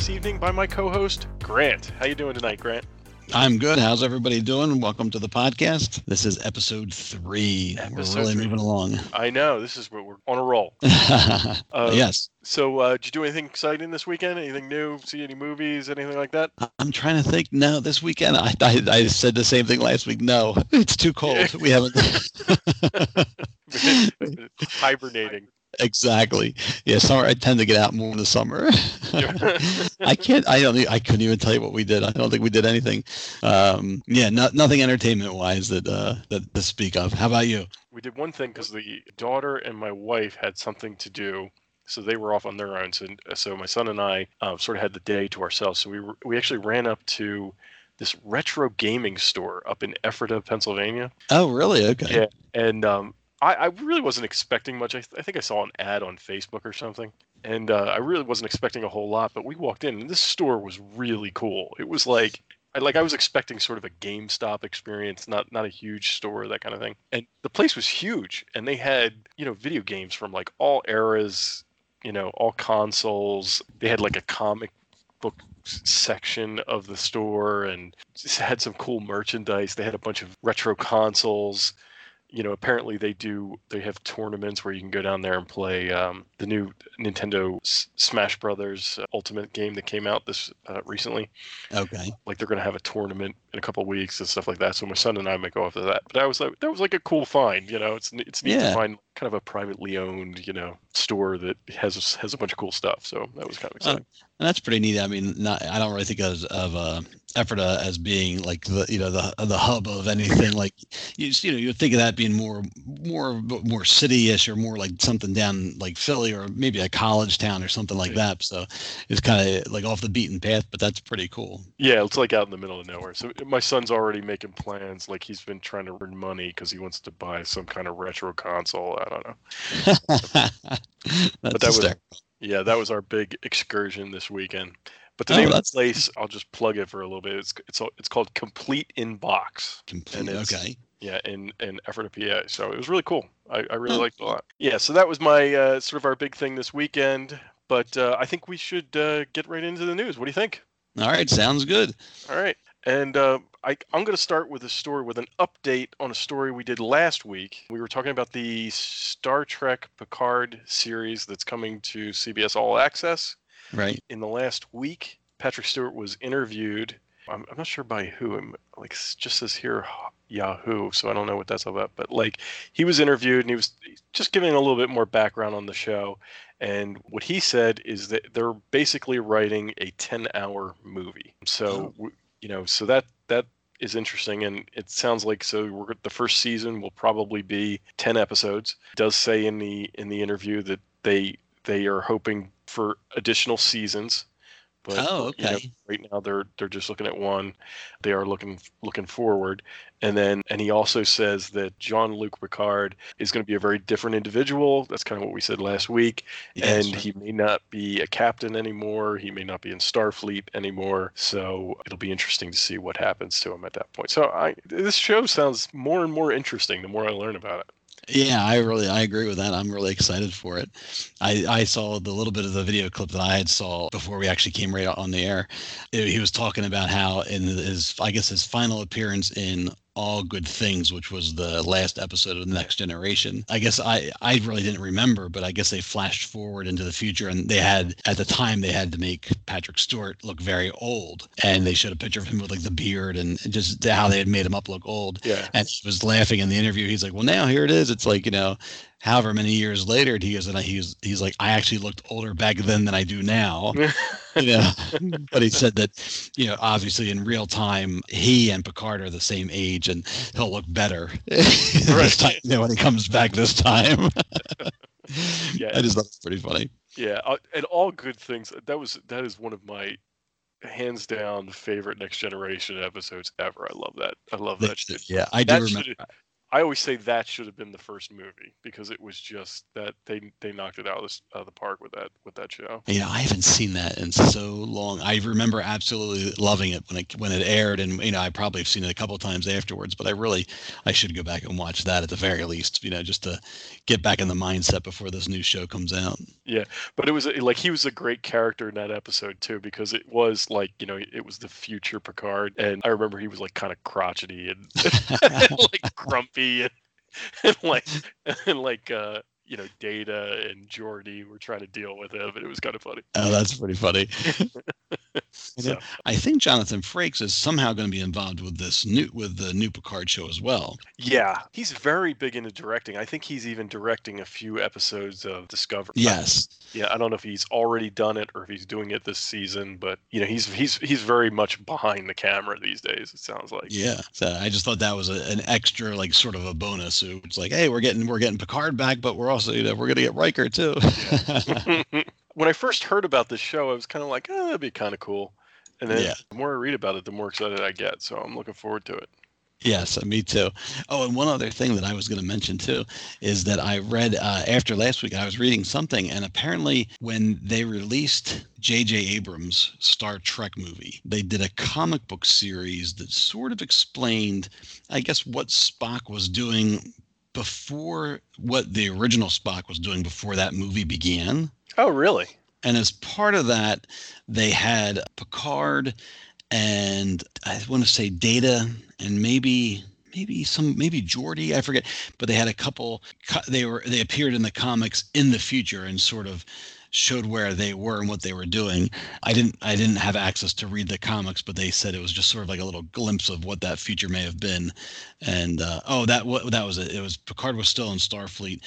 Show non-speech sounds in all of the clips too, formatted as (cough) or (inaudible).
this evening by my co-host Grant. How you doing tonight, Grant? I'm good. How's everybody doing? Welcome to the podcast. This is episode three. Episode we're really three. moving along. I know this is what we're on a roll. (laughs) Uh, yes. So, uh, did you do anything exciting this weekend? Anything new? See any movies? Anything like that? I'm trying to think. No, this weekend I, I I said the same thing last week. No, (laughs) it's too cold. We haven't. (laughs) Hibernating. Exactly. Yeah, summer. I tend to get out more in the summer. (laughs) I can't. I don't. I couldn't even tell you what we did. I don't think we did anything. Um, yeah, no, nothing entertainment wise that uh, that to speak of. How about you? we did one thing because the daughter and my wife had something to do so they were off on their own so, so my son and i uh, sort of had the day to ourselves so we were, we actually ran up to this retro gaming store up in ephrata pennsylvania Oh, really? Okay. Yeah. and um, I, I really wasn't expecting much I, th- I think i saw an ad on facebook or something and uh, i really wasn't expecting a whole lot but we walked in and this store was really cool it was like I, like I was expecting sort of a GameStop experience, not not a huge store, that kind of thing. And the place was huge, and they had you know video games from like all eras, you know, all consoles. They had like a comic book section of the store, and had some cool merchandise. They had a bunch of retro consoles. You know, apparently they do. They have tournaments where you can go down there and play um, the new Nintendo S- Smash Brothers uh, Ultimate game that came out this uh, recently Okay. like they're going to have a tournament in a couple of weeks and stuff like that. So my son and I might go after that. But that was like that was like a cool find. You know, it's it's neat to find kind of a privately owned you know store that has has a bunch of cool stuff. So that was kind of exciting. And that's pretty neat. I mean, not I don't really think of of uh, Ephrata as being like the you know the the hub of anything. Like you just, you know you would think of that being more more more city-ish or more like something down like Philly or maybe a college town or something like Yeah. that. So it's kind of like off the beaten path, but that's pretty cool. yeah, it's like out in the middle of nowhere. So my son's already making plans. Like he's been trying to earn money because he wants to buy some kind of retro console. I don't know. (laughs) that's that was- hysterical. Yeah, that was our big excursion this weekend. But the Oh, name of the place, I'll just plug it for a little bit. It's it's it's called Complete in Box. Complete- and okay. Yeah, in in Ephrata, PA. So it was really cool. I, I really Oh, liked it a lot. Yeah, so that was my uh, sort of our big thing this weekend. But uh, I think we should uh, get right into the news. What do you think? All right, sounds good. All right, and uh, I, I'm going to start with a story with an update on a story we did last week. We were talking about the Star Trek Picard series that's coming to CBS All Access. Right. In the last week, Patrick Stewart was interviewed. I'm, I'm not sure by who. I'm, like just says here Yahoo, so I don't know what that's all about. But like he was interviewed and he was just giving a little bit more background on the show. And what he said is that they're basically writing a 10-hour movie. So Oh. You know, so that that is interesting, and it sounds like so. We're the first season will probably be 10 episodes. It does say in the in the interview that they they are hoping for additional seasons. But Oh, you know, okay. right now they're they're just looking at one. They are looking looking forward, and then and he also says that Jean Luc Picard is going to be a very different individual. That's kind of what we said last week, and right. he may not be a captain anymore. He may not be in Starfleet anymore. So it'll be interesting to see what happens to him at that point. So I this show sounds more and more interesting the more I learn about it. Yeah, I really I agree with that. I'm really excited for it. I I saw the little bit of the video clip that I had saw before we actually came right on the air. He was talking about how in his I guess his final appearance in all good things which was the last episode of the next generation i guess i i really didn't remember but i guess they flashed forward into the future and they had at the time they had to make patrick stewart look very old and they showed a picture of him with like the beard and just how they had made him up look old Yeah. and he was laughing in the interview. He's like, "Well, now here it is. It's like you know, however many years later." He is and he's he's like, "I actually looked older back then than I do now." (laughs) you know, but he said that you know, obviously in real time, he and Picard are the same age, and he'll look better (laughs) this time you know, when he comes back this time. (laughs) Yeah. I just thought it was pretty funny. Yeah, uh, and all good things. That was that is one of my hands down favorite Next Generation episodes ever. I love that. I love that. shit. Yeah, I do That remember. I always say that should have been the first movie because it was just that they they knocked it out of, this, out of the park with that with that show. Yeah, I haven't seen that in so long. I remember absolutely loving it when it when it aired, and you know I probably have seen it a couple of times afterwards. But I really I should go back and watch that at the very least, you know, just to get back in the mindset before this new show comes out. Yeah, but it was like he was a great character in that episode too because it was like you know it was the future Picard, and I remember he was like kind of crotchety and (laughs) like (laughs) grumpy and, (laughs) and like and like uh you know Data and Geordi were trying to deal with him, and it was kind of funny. Oh, that's pretty funny. (laughs) So, I think Jonathan Frakes is somehow going to be involved with this new with the new Picard show as well. yeah, he's very big into directing. I think he's even directing a few episodes of Discovery. Yes. Yeah, I don't know if he's already done it or if he's doing it this season, but you know he's he's he's very much behind the camera these days. It sounds like. Yeah. So I just thought that was a, an extra, like, sort of a bonus. So It's like, hey, we're getting we're getting Picard back, but we're also, you know, we're gonna get Riker too. (laughs) (laughs) when I first heard about this show, I was kind of like, oh, that'd be kind of cool. And then Yeah. the more I read about it, the more excited I get. So I'm looking forward to it. Yes, me too. Oh, and one other thing that I was going to mention too is that I read uh, after last week, I was reading something, and apparently when they released J.J. Abrams' Star Trek movie, they did a comic book series that sort of explained, I guess, what Spock was doing before what the original Spock was doing before that movie began. Oh, really? And as part of that, they had Picard and I want to say Data and maybe maybe some maybe Geordi, I forget, but they had a couple they were they appeared in the comics in the future and sort of showed where they were and what they were doing. I didn't I didn't have access to read the comics, but they said it was just sort of like a little glimpse of what that future may have been. And uh, oh, that what that was it. It was Picard was still in Starfleet.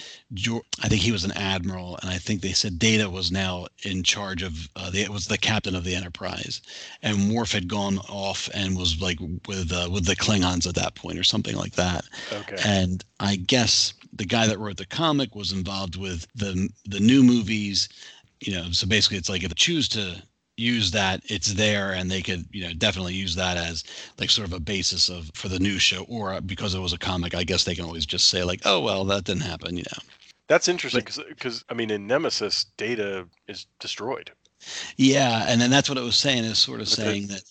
I think he was an admiral, and I think they said Data was now in charge of uh, the was the captain of the Enterprise, and Worf had gone off and was like with uh, with the Klingons at that point or something like that. Okay. And I guess the guy that wrote the comic was involved with the the new movies. You know, so basically, it's like if they choose to use that, it's there, and they could you know definitely use that as like sort of a basis of for the new show. Or because it was a comic, I guess they can always just say like, oh well, that didn't happen. You know. That's interesting because I mean in Nemesis, Data is destroyed. Yeah, and then that's what it was saying is sort of saying that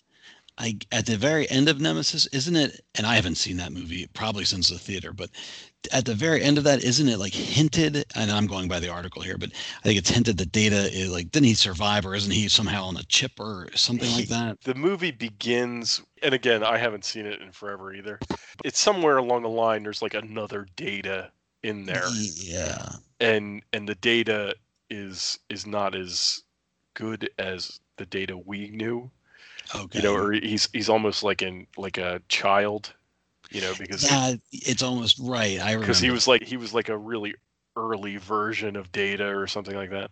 I at the very end of Nemesis, isn't it? And I haven't seen that movie probably since the theater, but at the very end of that, isn't it like hinted? And I'm going by the article here, but I think it's hinted that Data is like, didn't he survive, or isn't he somehow on a chip or something like that? The movie begins, and again, I haven't seen it in forever either. It's somewhere along the line. There's like another Data in there, Yeah. and and the Data is is not as good as the Data we knew. Okay. You know, or he's he's almost like in like a child. You know, because yeah, it's almost right. I because he was like he was like a really early version of data or something like that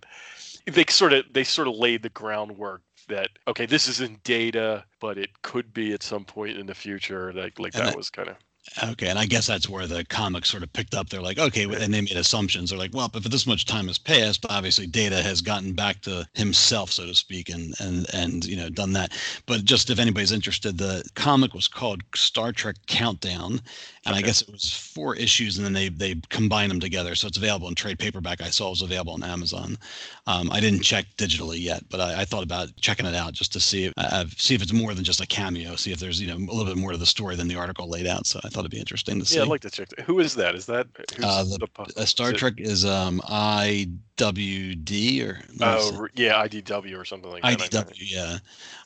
they sort of they sort of laid the groundwork that okay this isn't data but it could be at some point in the future like like And that that- was kind of Okay, and I guess that's where the comics sort of picked up. They're like, okay, and they made assumptions. They're like, well, if this much time has passed, obviously Data has gotten back to himself, so to speak, and and and you know done that. But just if anybody's interested, the comic was called Star Trek Countdown, and I guess it was four issues, and then they they combined them together, so it's available in trade paperback. I saw it was available on Amazon. Um, I didn't check digitally yet, but I, I thought about checking it out just to see if, uh, see if it's more than just a cameo, see if there's you know a little bit more to the story than the article laid out. So I thought it'd be interesting to see. yeah i'd like to check that. who is that is that who's Uh, the- pu- uh, Star is Trek is um IWD or oh yeah idw or something like that IDW. Yeah,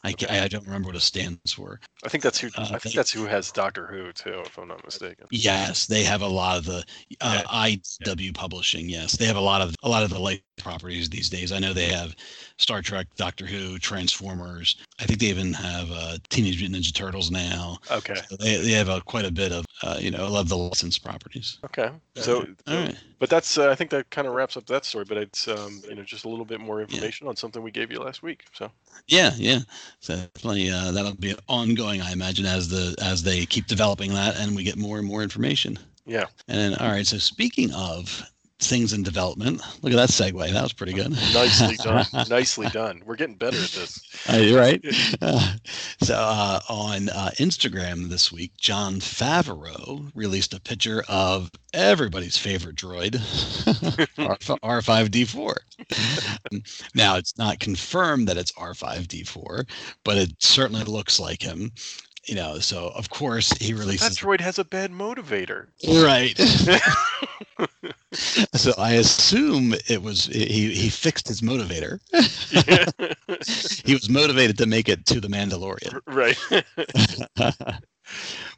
I, Okay. I don't remember what it stands for. i think that's who Uh, i think they- that's who has doctor who too if i'm not mistaken Yes, they have a lot of the uh, Yeah. IW publishing. Yes, they have a lot of a lot of the light properties these days. I know they have Star Trek, Doctor Who, Transformers. I think they even have uh, Teenage Mutant Ninja Turtles now. okay So they, they have uh, quite a bit of uh, you know, I love the licensed properties. okay so All right. but that's uh, i think that kind of wraps up that story but it's um you know just a little bit more information on something we gave you last week so Yeah, yeah. So definitely uh, that'll be ongoing, I imagine, as the as they keep developing that and we get more and more information. yeah And then, all right. So speaking of things in development. Look at that segue. That was pretty good. Nicely (laughs) done. Nicely done. We're getting better at this. Uh, right. Uh, (laughs) so uh, on uh, Instagram this week, Jon Favreau released a picture of everybody's favorite droid, (laughs) R5D4. now, it's not confirmed that it's R5D4, but it certainly looks like him you know, so of course he releases. That droid has a bad motivator. Right. (laughs) so I assume it was he he fixed his motivator. (laughs) he was motivated to make it to the Mandalorian. Right. (laughs)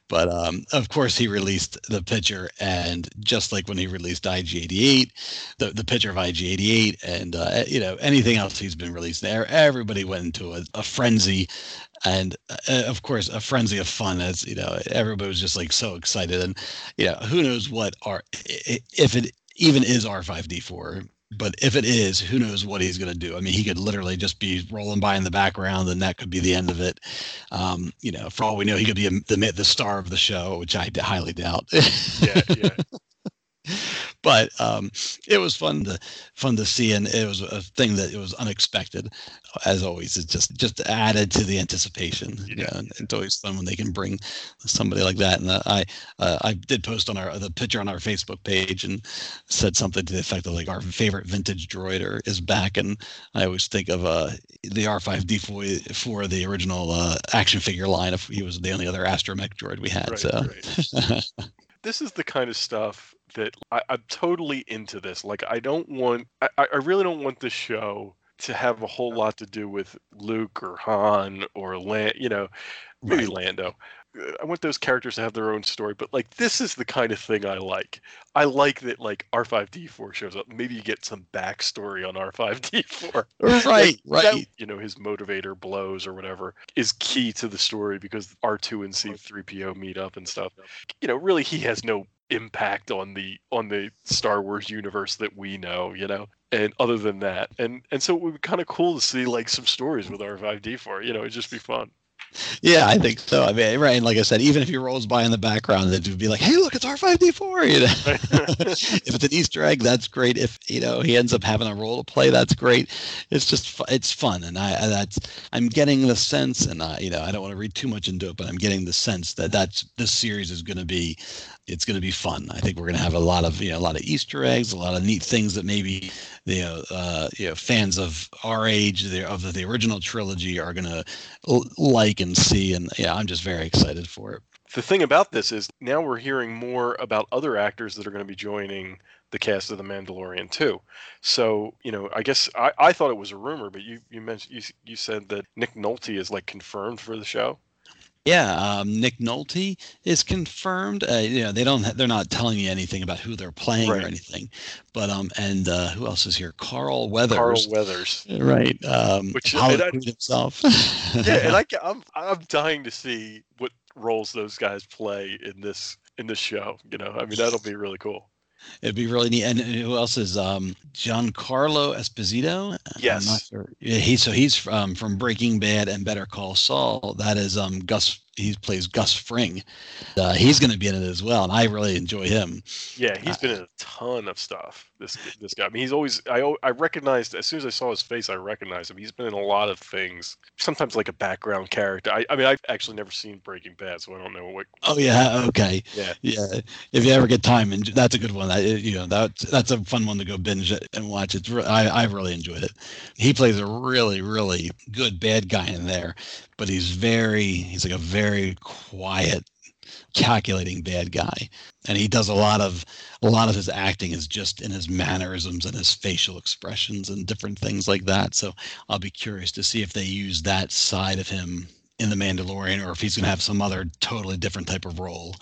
but um, of course he released the picture and just like when he released IG88 the, the picture of IG88 and uh, you know anything else he's been released there everybody went into a, a frenzy and uh, of course a frenzy of fun as you know everybody was just like so excited and you know who knows what are if it even is r5d4 but if it is who knows what he's going to do. I mean he could literally just be rolling by in the background and that could be the end of it. Um, you know for all we know he could be a, the, the star of the show which i highly doubt. Yeah yeah (laughs) (laughs) but um, it was fun to fun to see, and it was a thing that it was unexpected. As always, it just just added to the anticipation. Yeah, yeah it's always fun when they can bring somebody like that. And I uh, I did post on our the picture on our Facebook page and said something to the effect of like our favorite vintage droider is back, and I always think of uh, the R5D4 for the original uh, action figure line. If he was the only other astromech droid we had, right, so. Right. (laughs) (laughs) this is the kind of stuff that I, am totally into this. Like, I don't want, I, I really don't want this show to have a whole lot to do with Luke or Han or Land, you know, maybe right. Lando. I want those characters to have their own story, but like this is the kind of thing I like. I like that like R5D4 shows up. Maybe you get some backstory on R5D4. (laughs) Right, (laughs) right. That, you know, his motivator blows or whatever is key to the story because R2 and C3PO meet up and stuff. You know, really he has no impact on the on the Star Wars universe that we know, you know. And other than that, and and so it would be kind of cool to see like some stories with R5D4. You know, it'd just be fun. Yeah, I think so. I mean, right. And like I said, even if he rolls by in the background, it would be like, hey, look, it's R5D4. You know, (laughs) if it's an Easter egg, that's great. If you know he ends up having a role to play, that's great. It's just it's fun, and I that's I'm getting the sense, and I you know I don't want to read too much into it, but I'm getting the sense that that's this series is going to be it's going to be fun. I think we're going to have a lot of you know a lot of Easter eggs, a lot of neat things that maybe you know uh, you know fans of our age the, of the original trilogy are going to l- like and see. And yeah, I'm just very excited for it. The thing about this is now we're hearing more about other actors that are going to be joining the cast of The Mandalorian too. So you know, I guess I, I thought it was a rumor, but you you mentioned you you said that Nick Nolte is like confirmed for the show. Yeah, um, Nick Nolte is confirmed. Uh, you know, they don't. They're not telling you anything about who they're playing right. or anything. But um, and uh, who else is here? Carl Weathers. Carl Weathers. Right. Um, Which Hollywood himself. yeah, and (laughs) I, I'm I'm dying to see what roles those guys play in this in this show. You know, I mean, that'll be really cool. It'd be really neat. And who else is um, Giancarlo Esposito? Yes. Sure. Yeah, he so he's um, from Breaking Bad and Better Call Saul. That is um, Gus he plays Gus Fring. Uh, he's going to be in it as well, and I really enjoy him. Yeah, he's uh, been in a ton of stuff. This this guy. I mean, he's always I I recognized as soon as I saw his face, I recognized him. He's been in a lot of things. Sometimes like a background character. I, I mean, I've actually never seen Breaking Bad, so I don't know what. Oh yeah, okay. Yeah, yeah. If you ever get time, and that's a good one. That you know that that's a fun one to go binge and watch. It's I I really enjoyed it. He plays a really really good bad guy in there but he's very he's like a very quiet calculating bad guy. And he does a lot of a lot of his acting is just in his mannerisms and his facial expressions and different things like that. So i'll be curious to see if they use that side of him in the mandalorian or if he's going to have some other totally different type of role.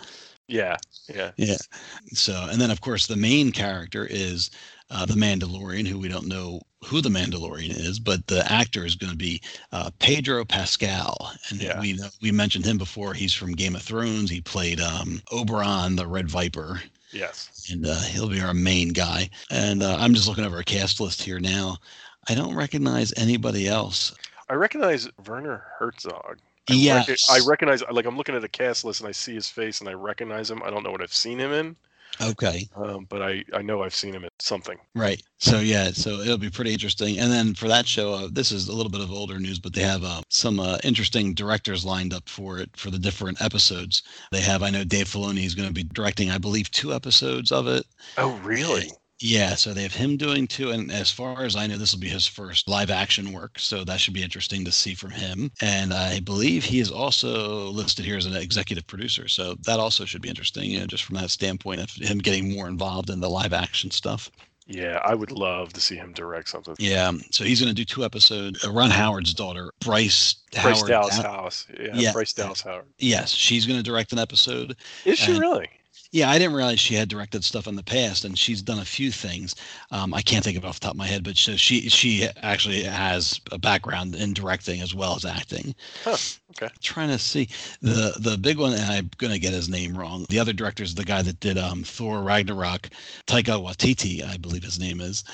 Yeah yeah. Yeah. So and then of course the main character is uh, the Mandalorian, who we don't know who the Mandalorian is, but the actor is going to be uh, Pedro Pascal, and yeah. we we mentioned him before. He's from Game of Thrones. He played um, Oberyn, the Red Viper. Yes, and uh, he'll be our main guy. And uh, I'm just looking over a cast list here now. I don't recognize anybody else. I recognize Werner Herzog. I yes. Rec- I recognize, like, I'm looking at a cast list and I see his face and I recognize him. I don't know what I've seen him in. Okay. Um, but I, I know I've seen him in something. Right. So yeah, so it'll be pretty interesting. And then for that show, uh, this is a little bit of older news, but they have uh, some uh, interesting directors lined up for it for the different episodes. They have, I know Dave Filoni is going to be directing, I believe, two episodes of it. Oh, really? Yeah, so they have him doing two, and as far as I know, this will be his first live action work. So that should be interesting to see from him. And I believe he is also listed here as an executive producer. So that also should be interesting, you know, just from that standpoint of him getting more involved in the live action stuff. Yeah, I would love to see him direct something. Yeah, so he's going to do two episodes. Uh, Ron Howard's daughter, Bryce. Bryce Howard, Dallas Howard- House. Yeah, Yeah. Bryce Dallas Howard. Yes, she's going to direct an episode. Is she And- really? Yeah, I didn't realize she had directed stuff in the past, and she's done a few things. Um, I can't think of it off the top of my head, but so she she actually has a background in directing as well as acting. Huh, okay. Trying to see the the big one, and I'm gonna get his name wrong. The other director is the guy that did um, Thor Ragnarok, Taika Waititi, I believe his name is.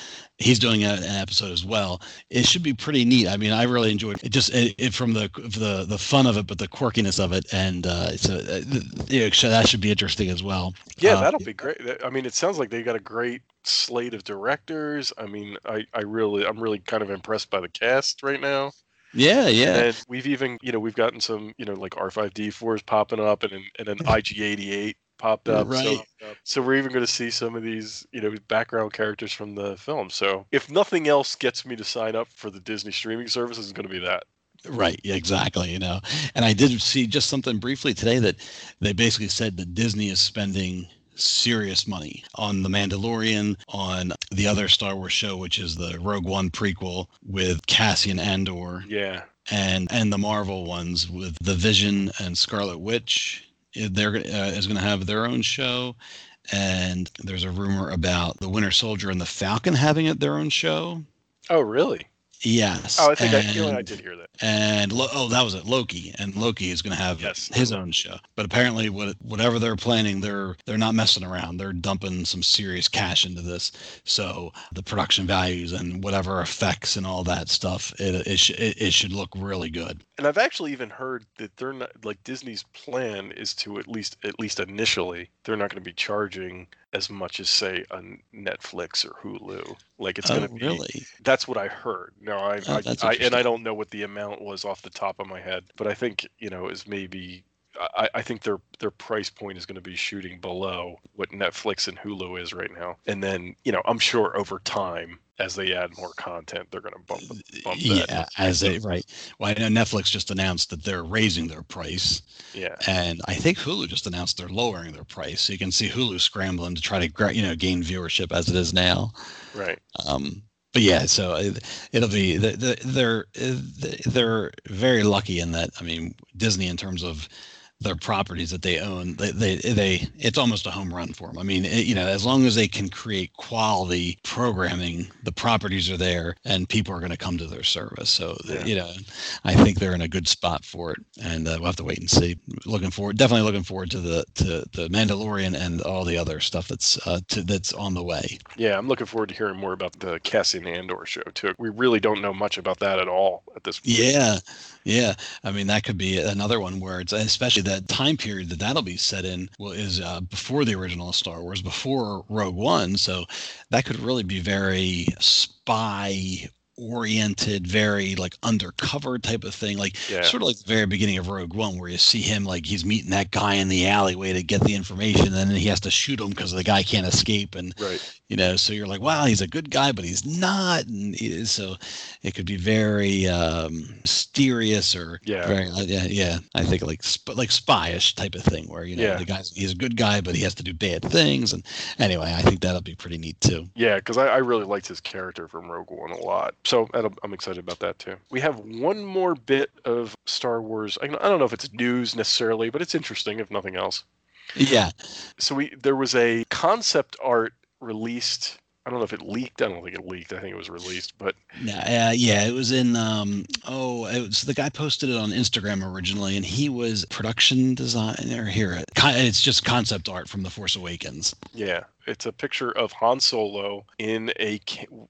He's doing a, an episode as well. It should be pretty neat. I mean, I really enjoyed it. Just it, it from the the the fun of it, but the quirkiness of it, and uh, so uh, yeah, so that should be interesting as well. Yeah, Uh, that'll be great. I mean, it sounds like they got a great slate of directors. I mean, I, I really, I'm really kind of impressed by the cast right now. Yeah, yeah. And we've even, you know, we've gotten some, you know, like R5D4s popping up and and an IG88 popped up. So, Right. so we're even going to see some of these, you know, background characters from the film. So if nothing else gets me to sign up for the Disney streaming service, it's going to be that. Right, exactly. You know, and I did see just something briefly today that they basically said that Disney is spending serious money on The Mandalorian, on the other Star Wars show, which is the Rogue One prequel with Cassian Andor, Yeah. and and the Marvel ones with the Vision and Scarlet Witch. Uh, They're uh, is going to have their own show, and there's a rumor about the Winter Soldier and the Falcon having it their own show. Oh, really? Yes. Oh, I think I, feel like I did hear that. and oh, that was it, Loki, and Loki is going to have Yes. his own show. But apparently, what whatever they're planning, they're they're not messing around. They're dumping some serious cash into this. So the production values and whatever effects and all that stuff, it it, sh- it, it should look really good. And I've actually even heard that they're not like Disney's plan is to at least at least initially they're not going to be charging as much as say on Netflix or Hulu. Like it's oh, going to be really? that's what I heard. No, I, Oh, I, I and I don't know what the amount was off the top of my head, but I think you know is maybe. I, I think their their price point is going to be shooting below what Netflix and Hulu is right now, and then you know I'm sure over time as they add more content, they're going to bump bump that. Yeah, as a right. Well, I know Netflix just announced that they're raising their price, Yeah, and I think Hulu just announced they're lowering their price. So you can see Hulu scrambling to try to you know gain viewership as it is now. right. Um, but yeah, so it, it'll be the- the- they're they're very lucky in that. I mean, Disney in terms of their properties that they own, they they, they it's almost a home run for them. I mean, it, you know, as long as they can create quality programming, the properties are there, and people are going to come to their service. So Yeah. you know, I think they're in a good spot for it, and uh, we'll have to wait and see. Looking forward, definitely looking forward to the to the Mandalorian and all the other stuff that's uh, to, that's on the way. Yeah, I'm looking forward to hearing more about the Cassian Andor show too. We really don't know much about that at all at this point. Yeah, yeah. I mean, that could be another one where it's especially that time period that that'll be set in well, is uh, before the original Star Wars, before Rogue One. So that could really be very spy oriented, very like undercover type of thing. Like Yeah. sort of like the very beginning of Rogue One, where you see him like he's meeting that guy in the alleyway to get the information, and then he has to shoot him because the guy can't escape, and Right. you know so you're like wow he's a good guy but he's not and it- so it could be very um mysterious or Yeah. very uh, yeah yeah i think like sp- like spyish type of thing where you know Yeah. the guy's he's a good guy but he has to do bad things and anyway i think that'll be pretty neat too Yeah, because I, I really liked his character from Rogue One a lot. So I'm excited about that too. We have one more bit of Star Wars. I, don't know if it's news necessarily, but it's interesting if nothing else. yeah So we there was a concept art released. I don't know if it leaked. I don't think it leaked. I think it was released. But Yeah, uh, yeah, it was in. Um, oh, it was the guy posted it on Instagram originally, and he was production designer here. It's just concept art from The Force Awakens. yeah, it's a picture of Han Solo in a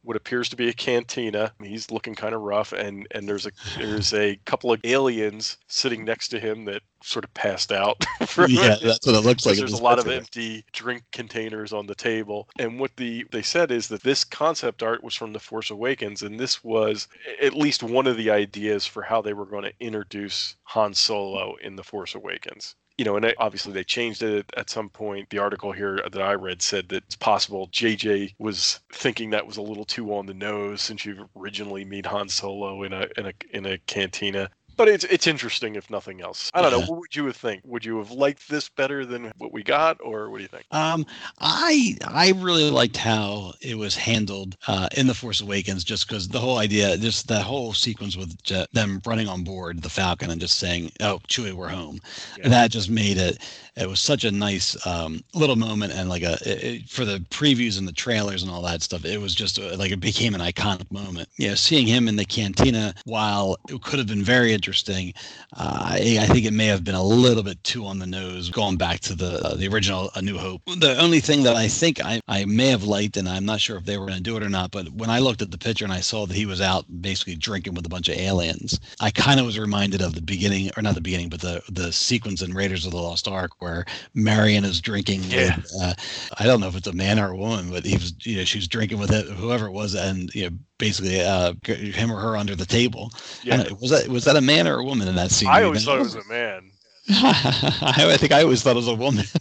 what appears to be a cantina. He's looking kind of rough, and and there's a there's a couple of aliens sitting next to him that sort of passed out. (laughs) yeah, that's what it looks like. there's a lot of empty drink containers on the table and what the they said is that this concept art was from the force awakens and this was at least one of the ideas for how they were going to introduce han solo in the force awakens you know, and obviously they changed it at some point. The article here that I read said that it's possible JJ was thinking that was a little too on the nose since you originally meet Han Solo in a in a in a cantina. But it's it's interesting if nothing else. I don't know. What would you have think? Would you have liked this better than what we got, or what do you think? Um, I I really liked how it was handled uh, in the Force Awakens, just because the whole idea, just that whole sequence with Je- them running on board the Falcon and just saying, "Oh, Chewie, we're home," Yeah. that just made it. It was such a nice um, little moment, and like a it, it- for the previews and the trailers and all that stuff. It was just uh like it became an iconic moment. Yeah, seeing him in the cantina, while it could have been very interesting, uh, I, I think it may have been a little bit too on the nose going back to the uh, the original A New Hope. The only thing that I think I, I may have liked, and I'm not sure if they were going to do it or not, but when I looked at the picture and I saw that he was out basically drinking with a bunch of aliens, I kind of was reminded of the beginning, or not the beginning, but the the sequence in Raiders of the Lost Ark where Marion is drinking Yeah. with uh, I don't know if it's a man or a woman, but he was you know she was drinking with it, whoever it was, and you know basically uh, him or her under the table. Yeah, And was that was that a man or a woman in that scene? I always thought it was a man. (laughs) I, I think I always thought it was a woman, (laughs)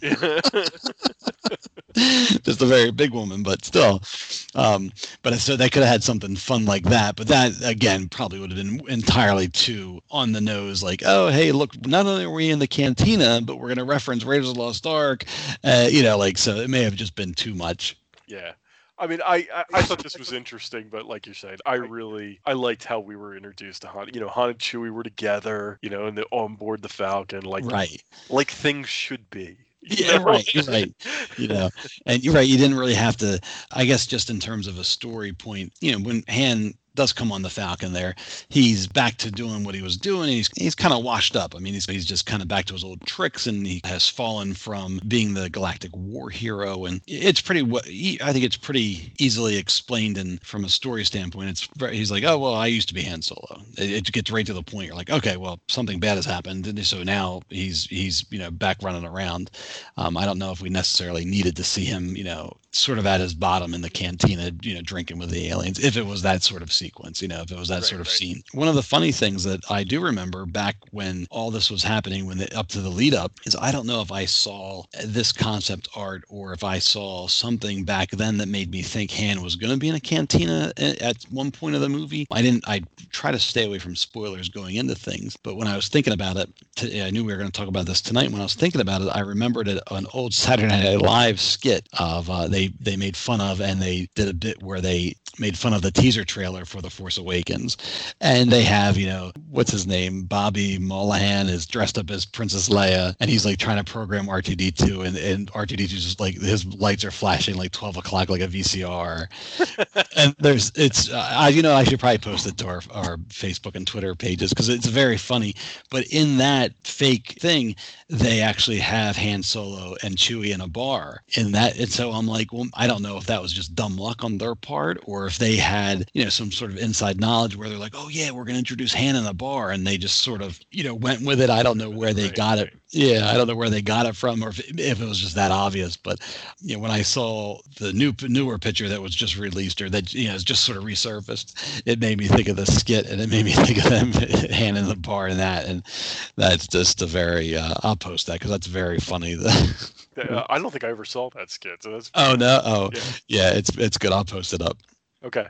(laughs) just a very big woman, but still. Um, but so they could have had something fun like that. But that again probably would have been entirely too on the nose. Like, oh hey, look, not only are we in the cantina, but we're going to reference Raiders of the Lost Ark. Uh, you know, like so it may have just been too much. yeah. I mean, I, I I thought this was (laughs) interesting, but like you're saying, I really I liked how we were introduced to Han. You know, Han and Chewie were together. You know, and the, on board the Falcon, like Right. like things should be. you Yeah, know? right, you're right. you know and you're right you didn't really have to i guess just in terms of a story point you know when han does come on the falcon there. He's back to doing what he was doing he's he's kind of washed up. I mean he's, he's just kind of back to his old tricks and he has fallen from being the galactic war hero and it's pretty i think it's pretty easily explained and from a story standpoint it's he's like oh well i used to be han solo. It, it gets right to the point you're like okay well something bad has happened and so now he's he's you know back running around. Um, I don't know if we necessarily needed to see him, you know, sort of at his bottom in the cantina, you know, drinking with the aliens, if it was that sort of sequence, you know, if it was that Right, sort of right. scene. One of the funny things that I do remember back when all this was happening, when the, up to the lead up, is I don't know if I saw this concept art or if I saw something back then that made me think Han was going to be in a cantina at one point of the movie. I didn't, I try to stay away from spoilers going into things, but when I was thinking about it, t- I knew we were going to talk about this tonight. When I was thinking about it, I remembered an old Saturday Night Live skit of uh, they they made fun of, and they did a bit where they made fun of the teaser trailer for The Force Awakens, and they have you know what's his name, Bobby Moynihan is dressed up as Princess Leia, and he's like trying to program R2D2, and and R2D2 just like his lights are flashing like 12 o'clock like a VCR, (laughs) and there's it's uh, I you know I should probably post it to our, our Facebook and Twitter pages because it's very funny. But in that fake thing, they actually have Han Solo and Chewie in a bar. In that, and so I'm like, well, I don't know if that was just dumb luck on their part or if they had you know some sort of inside knowledge where they're like, oh yeah, we're gonna introduce Han in a bar, and they just sort of you know went with it. I don't know where they Right, got it. Yeah, I don't know where they got it from or if, if it was just that obvious, but you know, when I saw the new newer picture that was just released or that you know is just sort of resurfaced, it made me think of the skit and it made me (laughs) think of them hand in the bar and that, and that's just a very. Uh, I'll post that because that's very funny. (laughs) Uh, I don't think I ever saw that skit. So that's oh no! Oh Yeah. yeah, it's it's good. I'll post it up. Okay.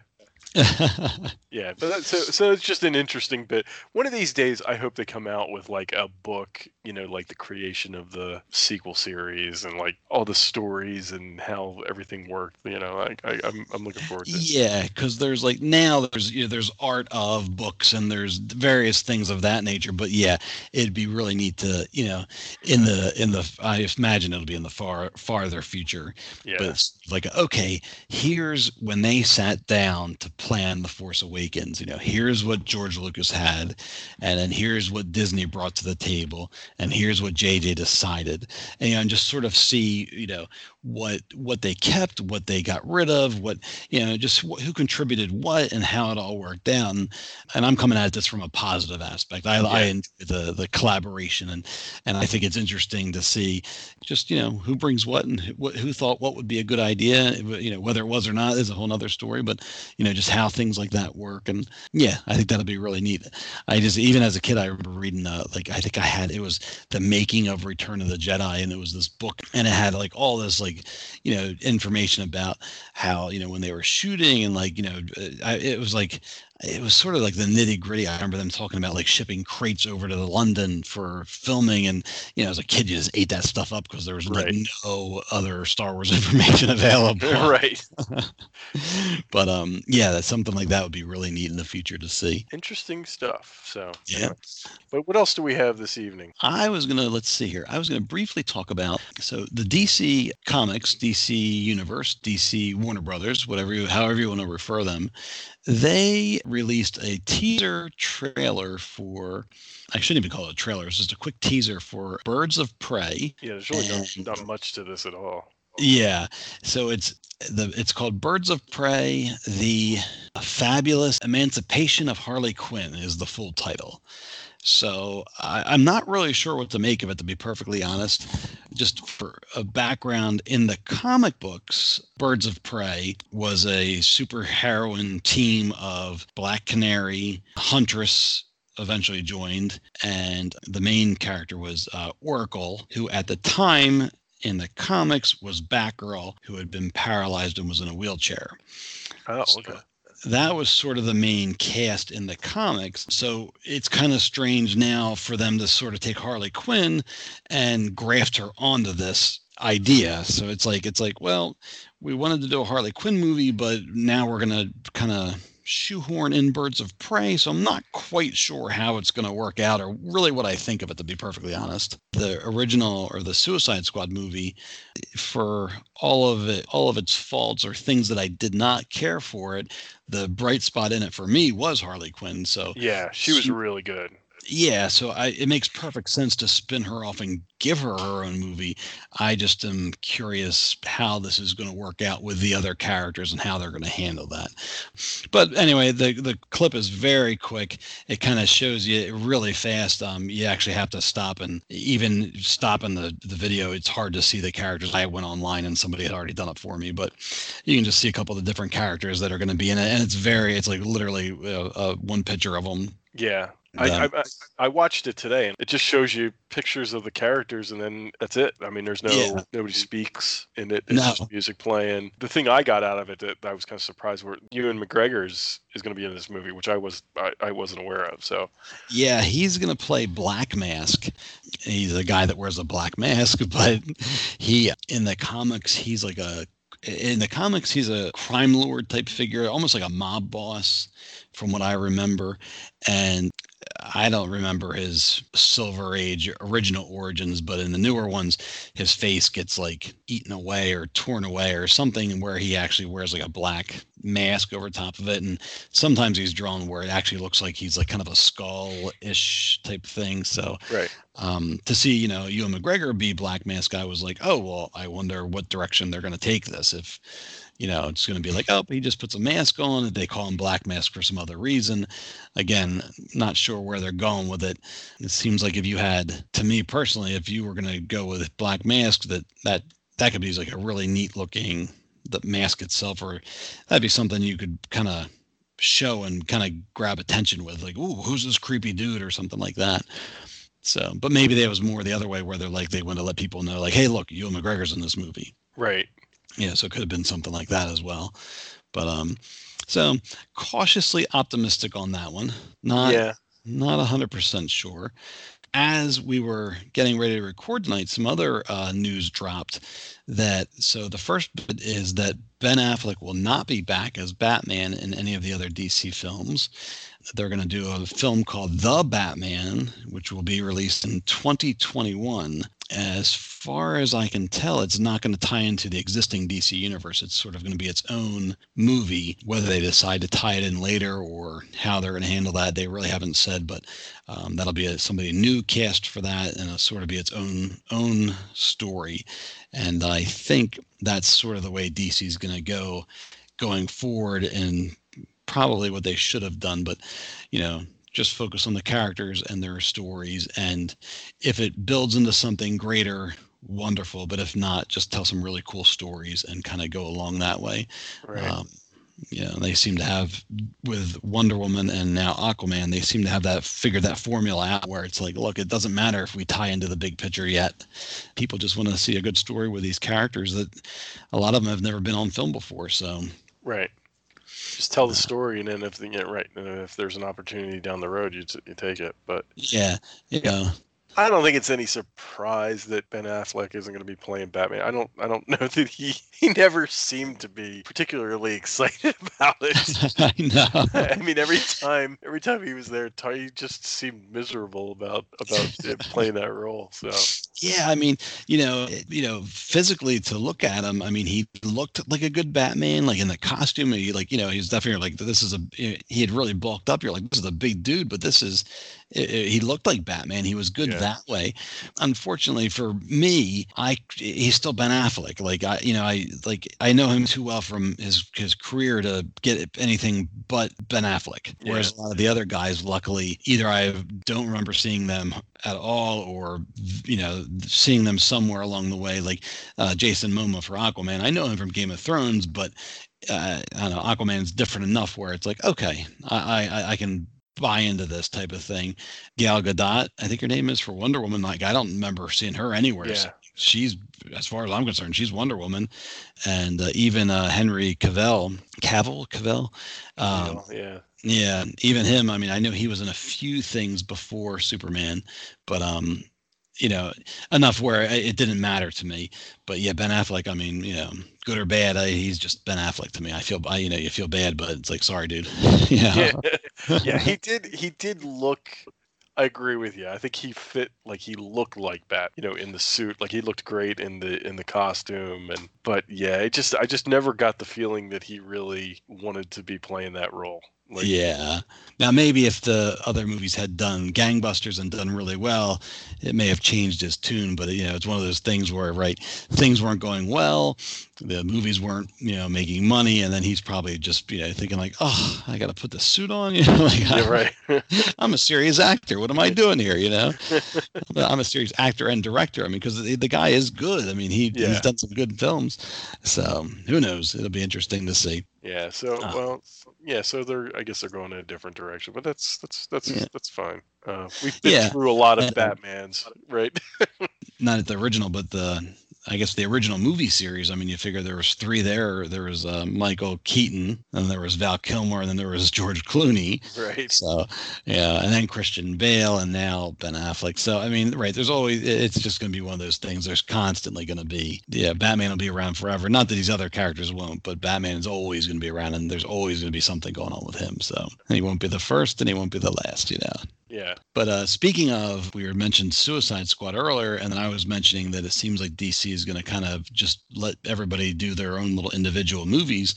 (laughs) Yeah, but that, so so it's just an interesting bit. One of these days, I hope they come out with like a book, you know, like the creation of the sequel series and like all the stories and how everything worked. You know, I, I I'm I'm looking forward to. it. Yeah, because there's like now there's you know, there's art of books and there's various things of that nature. But yeah, it'd be really neat to you know in the in the I imagine it'll be in the far farther future. Yeah, But it's like okay, here's when they sat down to plan The Force Awakens. You know, here's what George Lucas had, and then here's what Disney brought to the table, and here's what JJ decided, and, you know, and just sort of see, you know, what what they kept, what they got rid of, what you know, just wh- who contributed what, and how it all worked out. And, and I'm coming at this from a positive aspect. I, I enjoy the the collaboration, and and I think it's interesting to see just you know who brings what and who, who thought what would be a good idea. You know, whether it was or not is a whole other story. But you know, just how things like that work, and yeah, I think that'll be really neat. I just even as a kid, I remember reading uh, like I think I had it was the making of Return of the Jedi, and it was this book, and it had like all this like you know information about how you know when they were shooting and like you know uh, I, it was like it was sort of like the nitty gritty. I remember them talking about like shipping crates over to London for filming, and you know, as a kid, you just ate that stuff up because there was like no other Star Wars (laughs) information available. (laughs) right. (laughs) but um, yeah, that's something like that would be really neat in the future to see. Interesting stuff. So, Yeah. anyway. But what else do we have this evening? I was gonna let's see here. I was gonna briefly talk about so the DC Comics, DC Universe, DC Warner Brothers, whatever you, however you want to refer them. They released a teaser trailer for. I shouldn't even call it a trailer. It's just a quick teaser for Birds of Prey. Yeah, there's really not, And- not much to this at all. Yeah, so it's the it's called Birds of Prey: The Fabulous Emancipation of Harley Quinn is the full title. So I, I'm not really sure what to make of it, to be perfectly honest. Just for a background, in the comic books, Birds of Prey was a superheroine team of Black Canary, Huntress, eventually joined, and the main character was uh, Oracle, who at the time in the comics was Batgirl, who had been paralyzed and was in a wheelchair. Oh, So okay. That was sort of the main cast in the comics. So it's kind of strange now for them to sort of take Harley Quinn and graft her onto this idea. So it's like it's like, well, we wanted to do a Harley Quinn movie, but now we're gonna kind of shoehorn in Birds of Prey. So I'm not quite sure how it's going to work out or really what I think of it, to be perfectly honest. The original or the Suicide Squad movie, for all of it, all of its faults or things that I did not care for it, the bright spot in it for me was Harley Quinn. So Yeah, she was she- really good. Yeah, so I, it makes perfect sense to spin her off and give her her own movie. I just am curious how this is going to work out with the other characters and how they're going to handle that. But anyway, the the clip is very quick. It kind of shows you really fast. Um, you actually have to stop and even stopping the the video. It's hard to see the characters. I went online and somebody had already done it for me, but you can just see a couple of the different characters that are going to be in it, and it's very. It's like literally uh, uh, one picture of them Yeah. I, I, I watched it today, and it just shows you pictures of the characters, and then that's it. I mean, there's no Yeah. nobody speaks in it. It's No. just music playing. The thing I got out of it that I was kind of surprised were Ewan McGregor's is, going to be in this movie, which I was I, I wasn't aware of. So Yeah, he's gonna play Black Mask. He's a guy that wears a black mask, (laughs) but he in the comics he's like a in the comics he's a crime lord type figure, almost like a mob boss, from what I remember. And I don't remember his Silver Age original origins, but in the newer ones, his face gets like eaten away or torn away or something where he actually wears like a black mask over top of it. And sometimes he's drawn where it actually looks like he's like kind of a skull-ish type thing. So right, um, to see, you know, Ewan McGregor be Black Mask, I was like, oh well, I wonder what direction they're going to take this. If you know, it's going to be like, oh, he just puts a mask on, they call him Black Mask for some other reason. Again, not sure where they're going with it. It seems like if you had, to me personally, if you were going to go with Black Mask, that that that could be like a really neat looking the mask itself, or that'd be something you could kind of show and kind of grab attention with, like, ooh, who's this creepy dude, or something like that. So, but maybe there was more the other way where they're like they want to let people know, like, hey, look, Ewan McGregor's in this movie. right. Yeah, so it could have been something like that as well. But um, so cautiously optimistic on that one. Not yeah, not hundred percent sure. As we were getting ready to record tonight, some other uh, news dropped that so the first bit is that Ben Affleck will not be back as Batman in any of the other DC films. They're going to do a film called The Batman, which will be released in 2021. As far as I can tell, it's not going to tie into the existing DC universe. It's sort of going to be its own movie. Whether they decide to tie it in later or how they're going to handle that, they really haven't said. But um, that'll be a, somebody new cast for that, and it'll sort of be its own own story. And I think that's sort of the way DC is going to go going forward, and probably what they should have done. But you know, just focus on the characters and their stories. And if it builds into something greater, wonderful. But if not, just tell some really cool stories and kind of go along that way. Right. Um, you know, they seem to have with Wonder Woman and now Aquaman, they seem to have that figured that formula out where it's like, look, it doesn't matter if we tie into the big picture yet. People just want to see a good story with these characters that a lot of them have never been on film before. So right. Just tell the story, and then if the, yeah, right, and if there's an opportunity down the road, you, t- you take it. But yeah, you know, I don't think it's any surprise that Ben Affleck isn't going to be playing Batman. I don't. I don't (laughs) know that he he never seemed to be particularly excited (laughs) about it. (laughs) I know. I mean, every time every time he was there, he just seemed miserable about about playing that role. So yeah, I mean, you know, you know, physically to look at him, I mean, he looked like a good Batman, like in the costume. He like, you know, he's definitely like this is a. He had really bulked up. You're like, this is a big dude, but this is he looked like Batman. He was good yeah. that way. Unfortunately for me, I he's still Ben Affleck. Like I, you know, I like I know him too well from his his career to get anything but Ben Affleck. Yeah. Whereas a lot of the other guys, luckily, either I don't remember seeing them at all, or you know, seeing them somewhere along the way, like uh, Jason Momoa for Aquaman. I know him from Game of Thrones, but uh, I don't know, Aquaman's different enough where it's like, okay, I, I, I can buy into this type of thing. Gal Gadot, I think her name is for Wonder Woman. Like I don't remember seeing her anywhere. Yeah. So she's, as far as I'm concerned, she's Wonder Woman, and uh, even uh, Henry Cavill, Cavill, Cavill, um, yeah, yeah, even him. I mean, I know he was in a few things before Superman, but um, you know, enough where it didn't matter to me. But yeah, Ben Affleck. I mean, you know, good or bad, I, he's just Ben Affleck to me. I feel, I, you know, you feel bad, but it's like, sorry, dude. (laughs) yeah, yeah. He did. He did look. I agree with you. I think he fit like he looked like Bat, you know, in the suit. Like he looked great in the in the costume and but yeah, it just I just never got the feeling that he really wanted to be playing that role. Like, yeah. Now maybe if the other movies had done gangbusters and done really well, it may have changed his tune. But you know, it's one of those things where right things weren't going well, the movies weren't you know making money, and then he's probably just you know thinking like, oh, I got to put the suit on. (laughs) You know, like, yeah, right. (laughs) I'm a serious actor. What am I doing here? You know, (laughs) I'm a serious actor and director. I mean, because the, the, guy is good. I mean, he yeah. he's done some good films. So who knows? It'll be interesting to see. Yeah. So uh, well, yeah. So they're I guess they're going in a different direction, but that's that's that's yeah. that's fine. Uh, we've been yeah. through a lot of (laughs) Batmans, right? (laughs) Not at the original, but the I guess the original movie series. I mean, you figure there was three there. There was uh, Michael Keaton, and there was Val Kilmer, and then there was George Clooney. Right. So, yeah, and then Christian Bale, and now Ben Affleck. So, I mean, right? There's always it's just going to be one of those things. There's constantly going to be yeah, Batman will be around forever. Not that these other characters won't, but Batman is always going to be around, and there's always going to be something going on with him. So, and he won't be the first, and he won't be the last. You know. Yeah. But uh, speaking of, we were mentioned Suicide Squad earlier, and then I was mentioning that it seems like DC is going to kind of just let everybody do their own little individual movies.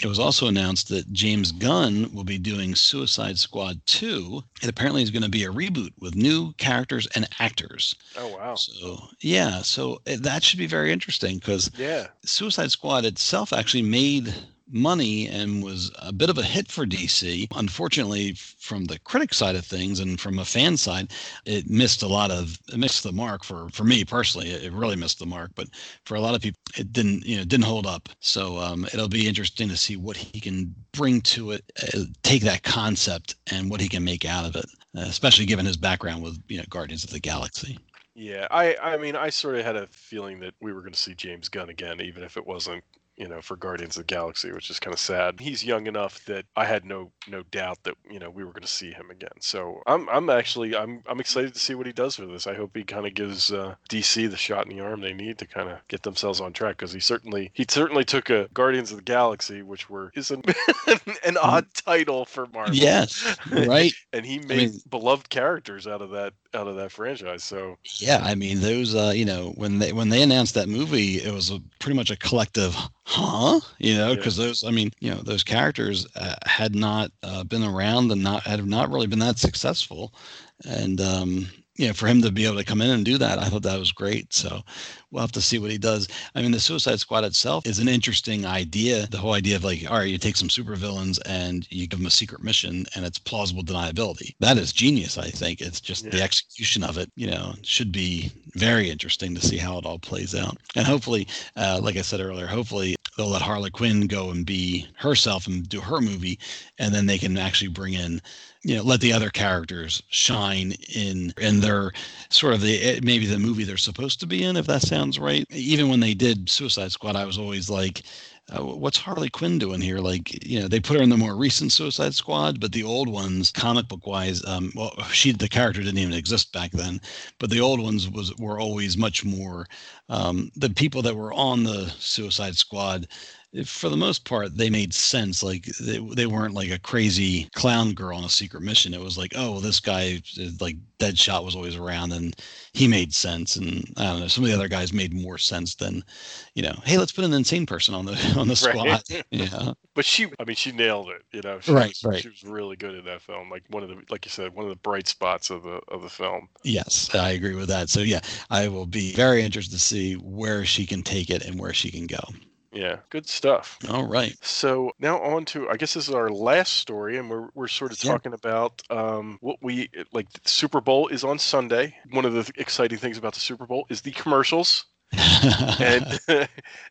It was also announced that James Gunn will be doing Suicide Squad 2. It apparently is going to be a reboot with new characters and actors. Oh, wow. So, yeah. So eh, that should be very interesting because yeah. Suicide Squad itself actually made money and was a bit of a hit for DC. Unfortunately, from the critic side of things and from a fan side, it missed a lot of it missed the mark for for me personally. It really missed the mark, but for a lot of people, it didn't you know didn't hold up. So um, it'll be interesting to see what he can bring to it, uh, take that concept and what he can make out of it, uh, especially given his background with you know Guardians of the Galaxy. Yeah, I I mean I sort of had a feeling that we were going to see James Gunn again, even if it wasn't you know, for Guardians of the Galaxy, which is kind of sad. He's young enough that I had no no doubt that you know we were going to see him again. So I'm I'm actually I'm I'm excited to see what he does with this. I hope he kind of gives uh, DC the shot in the arm they need to kind of get themselves on track because he certainly he certainly took a Guardians of the Galaxy, which were is an, (laughs) an odd title for Marvel. Yes, (laughs) right. and he made mean- beloved characters out of that out of that franchise. So Yeah, I mean those. Uh, you know, when they when they announced that movie, it was a, pretty much a collective, huh? You know, Yeah. because those. I mean, you know, those characters uh, had not uh, been around and not had not really been that successful, and um, you know, for him to be able to come in and do that, I thought that was great. So we'll have to see what he does. I mean, the Suicide Squad itself is an interesting idea. The whole idea of like, all right, you take some supervillains and you give them a secret mission, and it's plausible deniability. That is genius. I think it's just the execution of it. You know, should be very interesting to see how it all plays out. And hopefully, uh, like I said earlier, hopefully they'll let Harley Quinn go and be herself and do her movie, and then they can actually bring in you know let the other characters shine in in their sort of the eh, maybe the movie they're supposed to be in if that sounds right? Even when they did suicide squad i was always like uh, what's harley quinn doing here? Like you know they put her in the more recent suicide squad but the old ones comic book wise um well (laughs) she the character didn't even exist back then but the old ones was were always much more um the people that were on the suicide squad for the most part they made sense. Like they, they weren't like a crazy clown girl on a secret mission. It was like oh well, this guy like deadshot was always around and he made sense. And i don't know some of the other guys made more sense than you know hey let's put an insane person on the (laughs) on the squad. Right. (laughs) yeah. But she i mean she nailed it you know. She Right, was, right. she was really good in that film. Like one of the like you said one of the bright spots of the of the film. Yes i agree with that. So yeah i will be very interested to see where she can take it and where she can go yeah good stuff all right so now on to i guess this is our last story and we're, we're sort of Yeah. talking about um, what we like super bowl is on sunday one of the exciting things about the super bowl is the commercials (laughs) and (laughs)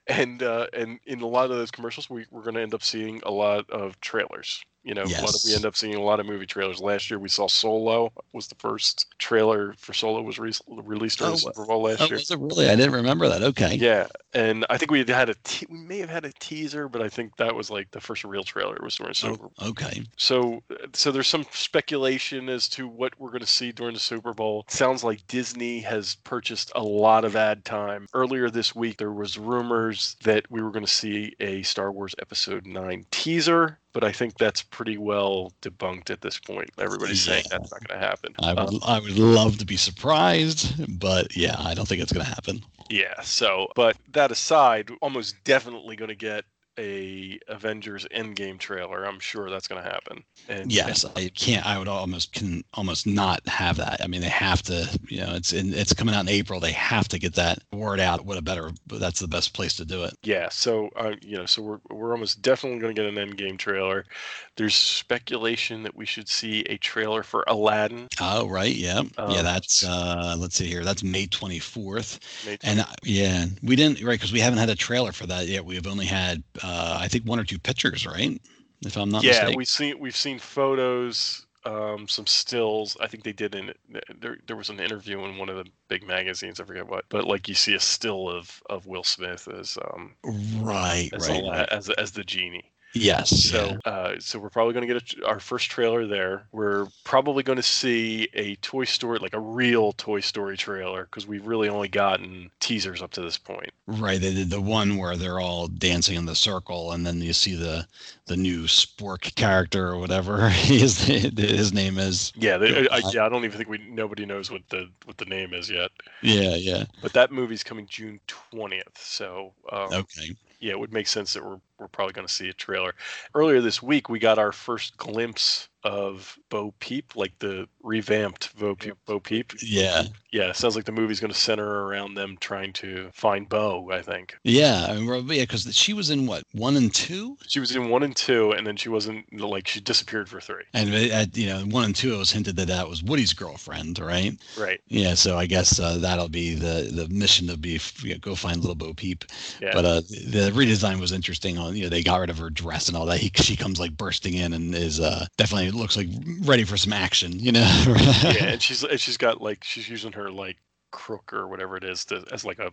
and uh, and in a lot of those commercials, we, we're going to end up seeing a lot of trailers. You know, lot of, we end up seeing a lot of movie trailers. Last year, we saw Solo was the first trailer for Solo was re- released during Oh, the Super Bowl last oh, year. was it really i didn't remember that okay Yeah, and I think we had had a te- we may have had a teaser, but I think that was like the first real trailer was during oh, Super Bowl. Oh, okay So, so there's some speculation as to what we're going to see during the Super Bowl. Sounds like Disney has purchased a lot of ad time. Earlier this week, there was rumors that we were going to see a Star Wars Episode Nine teaser, but I think that's pretty well debunked at this point. Everybody's saying that's not going to happen. I Um, I would love to be surprised, but yeah, I don't think it's going to happen. Yeah. So, but that aside, almost definitely going to get a Avengers Endgame trailer. I'm sure that's going to happen. And (laughs) Yes, I can't. I would almost can almost not have that. I mean, they have to. You know, it's in, it's coming out in April. They have to get that word out. What a better. That's the best place to do it. Yeah, so uh, you know, so we're we're almost definitely going to get an Endgame trailer. There's speculation that we should see a trailer for Aladdin. Oh, right. Yeah. yeah. Um, That's. uh Let's see here. That's May twenty fourth. May 24th. And uh, yeah, we didn't right because we haven't had a trailer for that yet. We've only had, uh I think, one or two pictures, right? If I'm not yeah, mistaken. we've seen we've seen photos, um, some stills. I think they did in there. There was an interview in one of the big magazines. I forget what, but like you see a still of of Will Smith as um right. as Right. Ala- right. as as the genie. Yes. So, uh, so we're probably going to get a, our first trailer there. We're probably going to see a Toy Story, like a real Toy Story trailer, because we've really only gotten teasers up to this point. Right, they did the one where they're all dancing in the circle, and then you see the the new Spork character or whatever (laughs) his his name is. Yeah, they, I, yeah, I don't even think we nobody knows what the what the name is yet. Yeah, yeah. But that movie's coming June twentieth, so um, Okay. Yeah, it would make sense that we're we're probably going to see a trailer. Earlier this week, we got our first glimpse of Bo Peep, like the revamped Bo Peep. Bo Peep. Yeah, Yeah, it sounds like the movie's going to center around them trying to find Bo. I think yeah. I mean, yeah, because she was in what one and two, she was in one and two, and then she wasn't like she disappeared for three. and at you know one and two, it was hinted that that was Woody's girlfriend, right? Right. Yeah, so I guess uh, that'll be the the mission to be you know, go find little Bo Peep. Yeah. But uh, the redesign was interesting. On you know they got rid of her dress and all that. He, she comes like bursting in and is uh, definitely looks like ready for some action. You know. (laughs) yeah, and she's and she's got like she's using her like crook or whatever it is to, as like a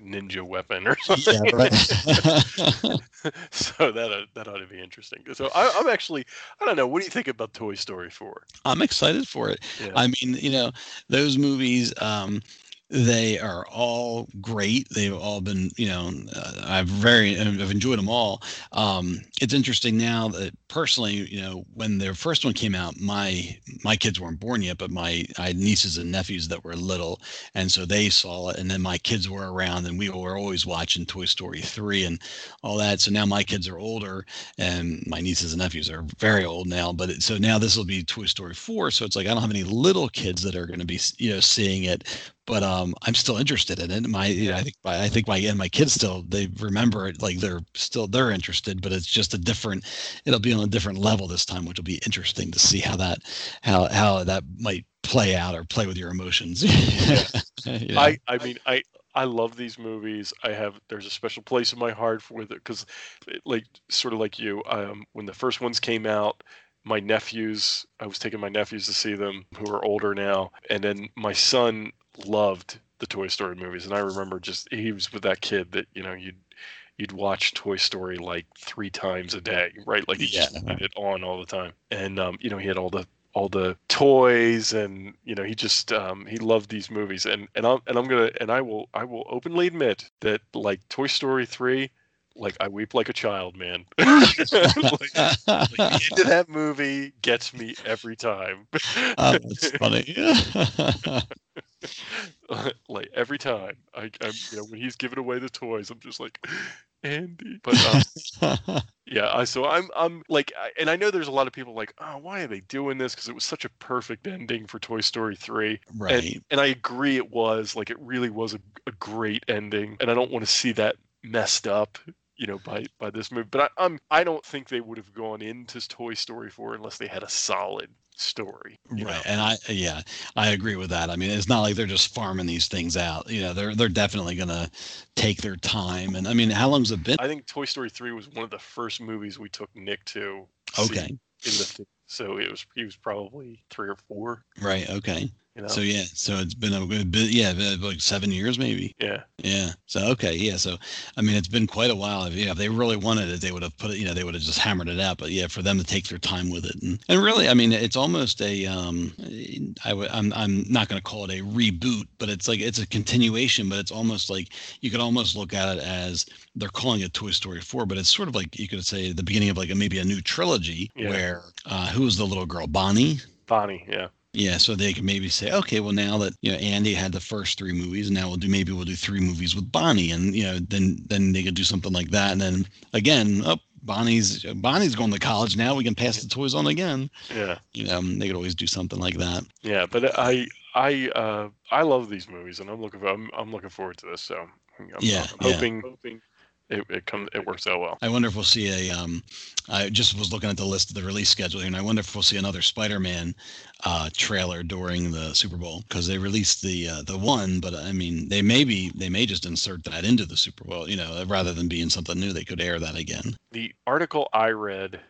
ninja weapon or something. Yeah, right. (laughs) (laughs) so that uh, that ought to be interesting. So I, I'm actually I don't know. What do you think about Toy Story 4? I'm excited for it. Yeah. I mean, you know, those movies, um, they are all great. They've all been, you know, uh, I've very, I've enjoyed them all. Um, it's interesting now that personally, you know, when their first one came out, my my kids weren't born yet, but my I had nieces and nephews that were little, and so they saw it. And then my kids were around, and we were always watching Toy Story three and all that. So now my kids are older, and my nieces and nephews are very old now. But it, so now this will be Toy Story four. So it's like I don't have any little kids that are going to be, you know, seeing it but um, I'm still interested in it. My, you know, I think my, I think my and my kids still they remember it like they're still they're interested, but it's just a different. It'll be on a different level this time, which will be interesting to see how that how how that might play out or play with your emotions. You (laughs) know? I I mean I I love these movies. I have there's a special place in my heart for it because, like sort of like you, um, when the first ones came out, my nephews I was taking my nephews to see them who are older now, and then my son loved the Toy Story movies, and I remember just he was with that kid that you know you'd you'd watch Toy Story like three times a day, right? Like he just Yeah. had it on all the time, and um, you know he had all the all the toys and you know he just um, he loved these movies and and I'm and I'm gonna and I will I will openly admit that like Toy Story three like I weep like a child man like, (laughs) like, the end of that movie gets me every time (laughs) Oh, that's funny. (laughs) (laughs) like every time I I'm, you know when he's giving away the toys I'm just like (gasps) Andy. But um, (laughs) yeah I so I'm I'm like I, and I know there's a lot of people like oh why are they doing this? Because it was such a perfect ending for Toy Story 3 right. and I agree it was like it really was a, a great ending. And I don't want to see that messed up you know by by this movie. But I, I'm I don't think they would have gone into Toy Story 4 unless they had a solid story Right, know? and I yeah, I agree with that. I mean, it's not like they're just farming these things out. You know, they're they're definitely gonna take their time. And I mean, how long's it been? I think Toy Story 3 was one of the first movies we took Nick to Okay, in the so it was he was probably 3 or 4 right, okay. You know So yeah, so it's been a good bit, yeah, like seven years maybe. yeah Yeah. So okay, yeah. So I mean, it's been quite a while. If, yeah, if they really wanted it, they would have put it. You know, they would have just hammered it out. But yeah, for them to take their time with it, and, and really, I mean, it's almost a. Um, I would. I'm. I'm not going to call it a reboot, but it's like it's a continuation. But it's almost like you could almost look at it as they're calling it Toy Story 4, but it's sort of like you could say the beginning of like a, maybe a new trilogy Yeah. where uh, who was the little girl, Bonnie? Bonnie yeah Yeah, so they can maybe say, okay, well now that you know Andy had the first three movies, now we'll do maybe we'll do three movies with Bonnie, and you know then then they could do something like that, and then again, oh, Bonnie's Bonnie's going to college now, we can pass the toys on again. yeah You know, they could always do something like that. Yeah, but I I uh I love these movies and I'm looking for, I'm I'm looking forward to this. So I'm, Yeah, I'm yeah. hoping hoping it it comes it works out well. I wonder if we'll see a. Um, I just was looking at the list of the release schedule here, and I wonder if we'll see another Spider-Man uh, trailer during the Super Bowl because they released the uh, the one, but I mean they maybe they may just insert that into the Super Bowl, you know, rather than being something new, they could air that again. The article I read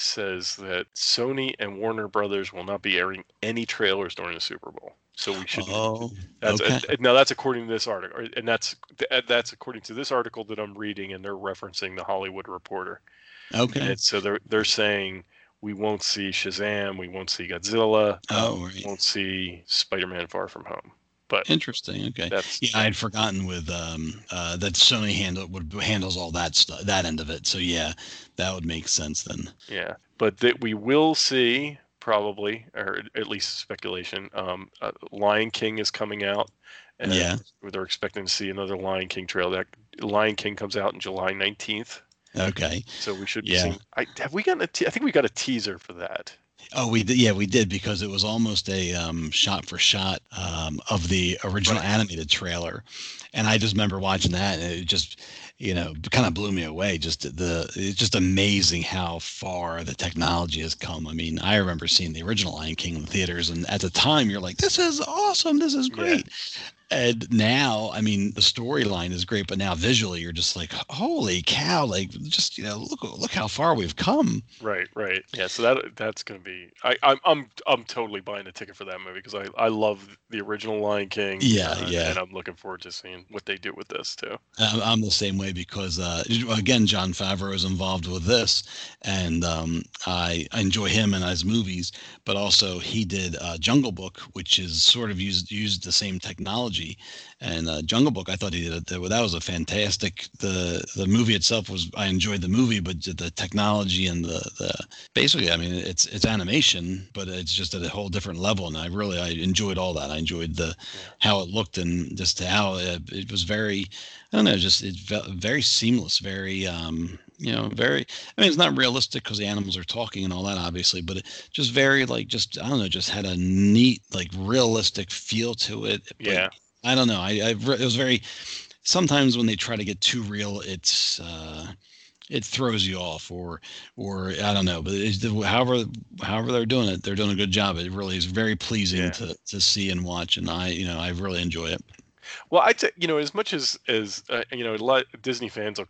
says that Sony and Warner Brothers will not be airing any trailers during the Super Bowl. So we should. Oh, that's okay. now that's according to this article, and that's that's according to this article that I'm reading, and they're referencing the Hollywood Reporter. okay. And so they're they're saying we won't see Shazam, we won't see Godzilla, Oh, right. won't see Spider-Man: Far From Home. But Interesting. Okay. Yeah, I had forgotten with um uh that Sony handle would handles all that stuff that end of it. So yeah, that would make sense then. Yeah, but that we will see probably, or at least speculation. Um, uh, Lion King is coming out, and Yeah. they're expecting to see another Lion King trail. That Lion King comes out in July nineteenth, Okay. so we should be Yeah. seeing. I, have we gotten a? Te- I think we got a teaser for that. Oh, we did. Yeah, we did because it was almost a um, shot for shot um, of the original Right. animated trailer, and I just remember watching that, and it just, you know, kind of blew me away. Just the, it's just amazing how far the technology has come. I mean, I remember seeing the original Lion King in the theaters, and at the time, you're like, "This is awesome! This is Yeah. great." and now i mean the storyline is great but now visually you're just like holy cow like just you know look look how far we've come right right yeah so that that's gonna be i i'm i'm, I'm totally buying a ticket for that movie because i i love the original lion king yeah uh, yeah and i'm looking forward to seeing what they do with this too I'm, I'm the same way because uh again jon favreau is involved with this and um i, I enjoy him and his movies but also he did uh, jungle book which is sort of used used the same technology and uh, Jungle Book, I thought he did it. That was a fantastic. the The movie itself was. I enjoyed the movie, but the technology and the the basically, I mean, it's it's animation, but it's just at a whole different level. And I really I enjoyed all that. I enjoyed the how it looked and just how it, it was very. I don't know, just it's very seamless, very um, you know, very. I mean, it's not realistic because the animals are talking and all that, obviously, but it just very like just I don't know, just had a neat like realistic feel to it. Yeah. I don't know. I, I it was very. Sometimes when they try to get too real, it's uh, it throws you off, or or I don't know. But however however they're doing it, they're doing a good job. It really is very pleasing yeah. to to see and watch, and I you know I really enjoy it. Well, I t- you know as much as as uh, you know a lot Disney fans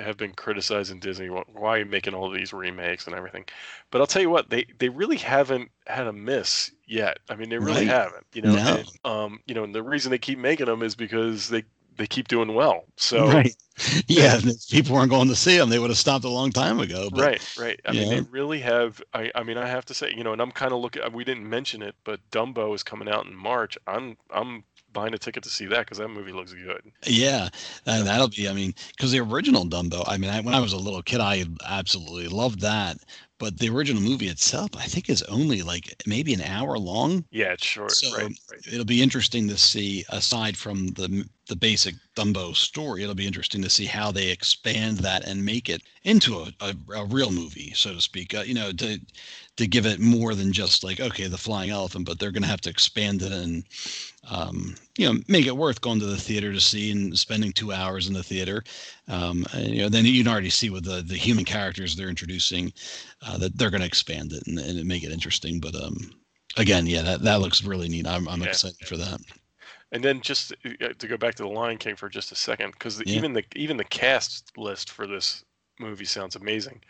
have been criticizing Disney why are you making all these remakes and everything, but I'll tell you what they they really haven't had a miss yet. I mean they really right. haven't. You know, no. and, um, you know, and the reason they keep making them is because they they keep doing well. So right, (laughs) yeah, people weren't going to see them; they would have stopped a long time ago. But, right, right. I mean, they really have. I, I mean, I have to say, you know, and I'm kind of looking. We didn't mention it, but Dumbo is coming out in March. I'm I'm buying a ticket to see that because that movie looks good. Yeah, and that'll be. I mean, because the original Dumbo. I mean, I, when I was a little kid, I absolutely loved that. But the original movie itself, I think, is only like maybe an hour long. Yeah, it's short. So right, right. it'll be interesting to see, aside from the the basic Dumbo story, it'll be interesting to see how they expand that and make it into a, a, a real movie, so to speak. Uh, you know, to to give it more than just like okay, the flying elephant, but they're going to have to expand it and um, you know make it worth going to the theater to see and spending two hours in the theater. Um, and, you know, then you can already see with the the human characters they're introducing uh, that they're going to expand it and, and make it interesting. But um, again, yeah, that, that looks really neat. I'm I'm yeah. excited for that. And then just uh, to go back to the Lion King for just a second, because yeah. even the even the cast list for this movie sounds amazing.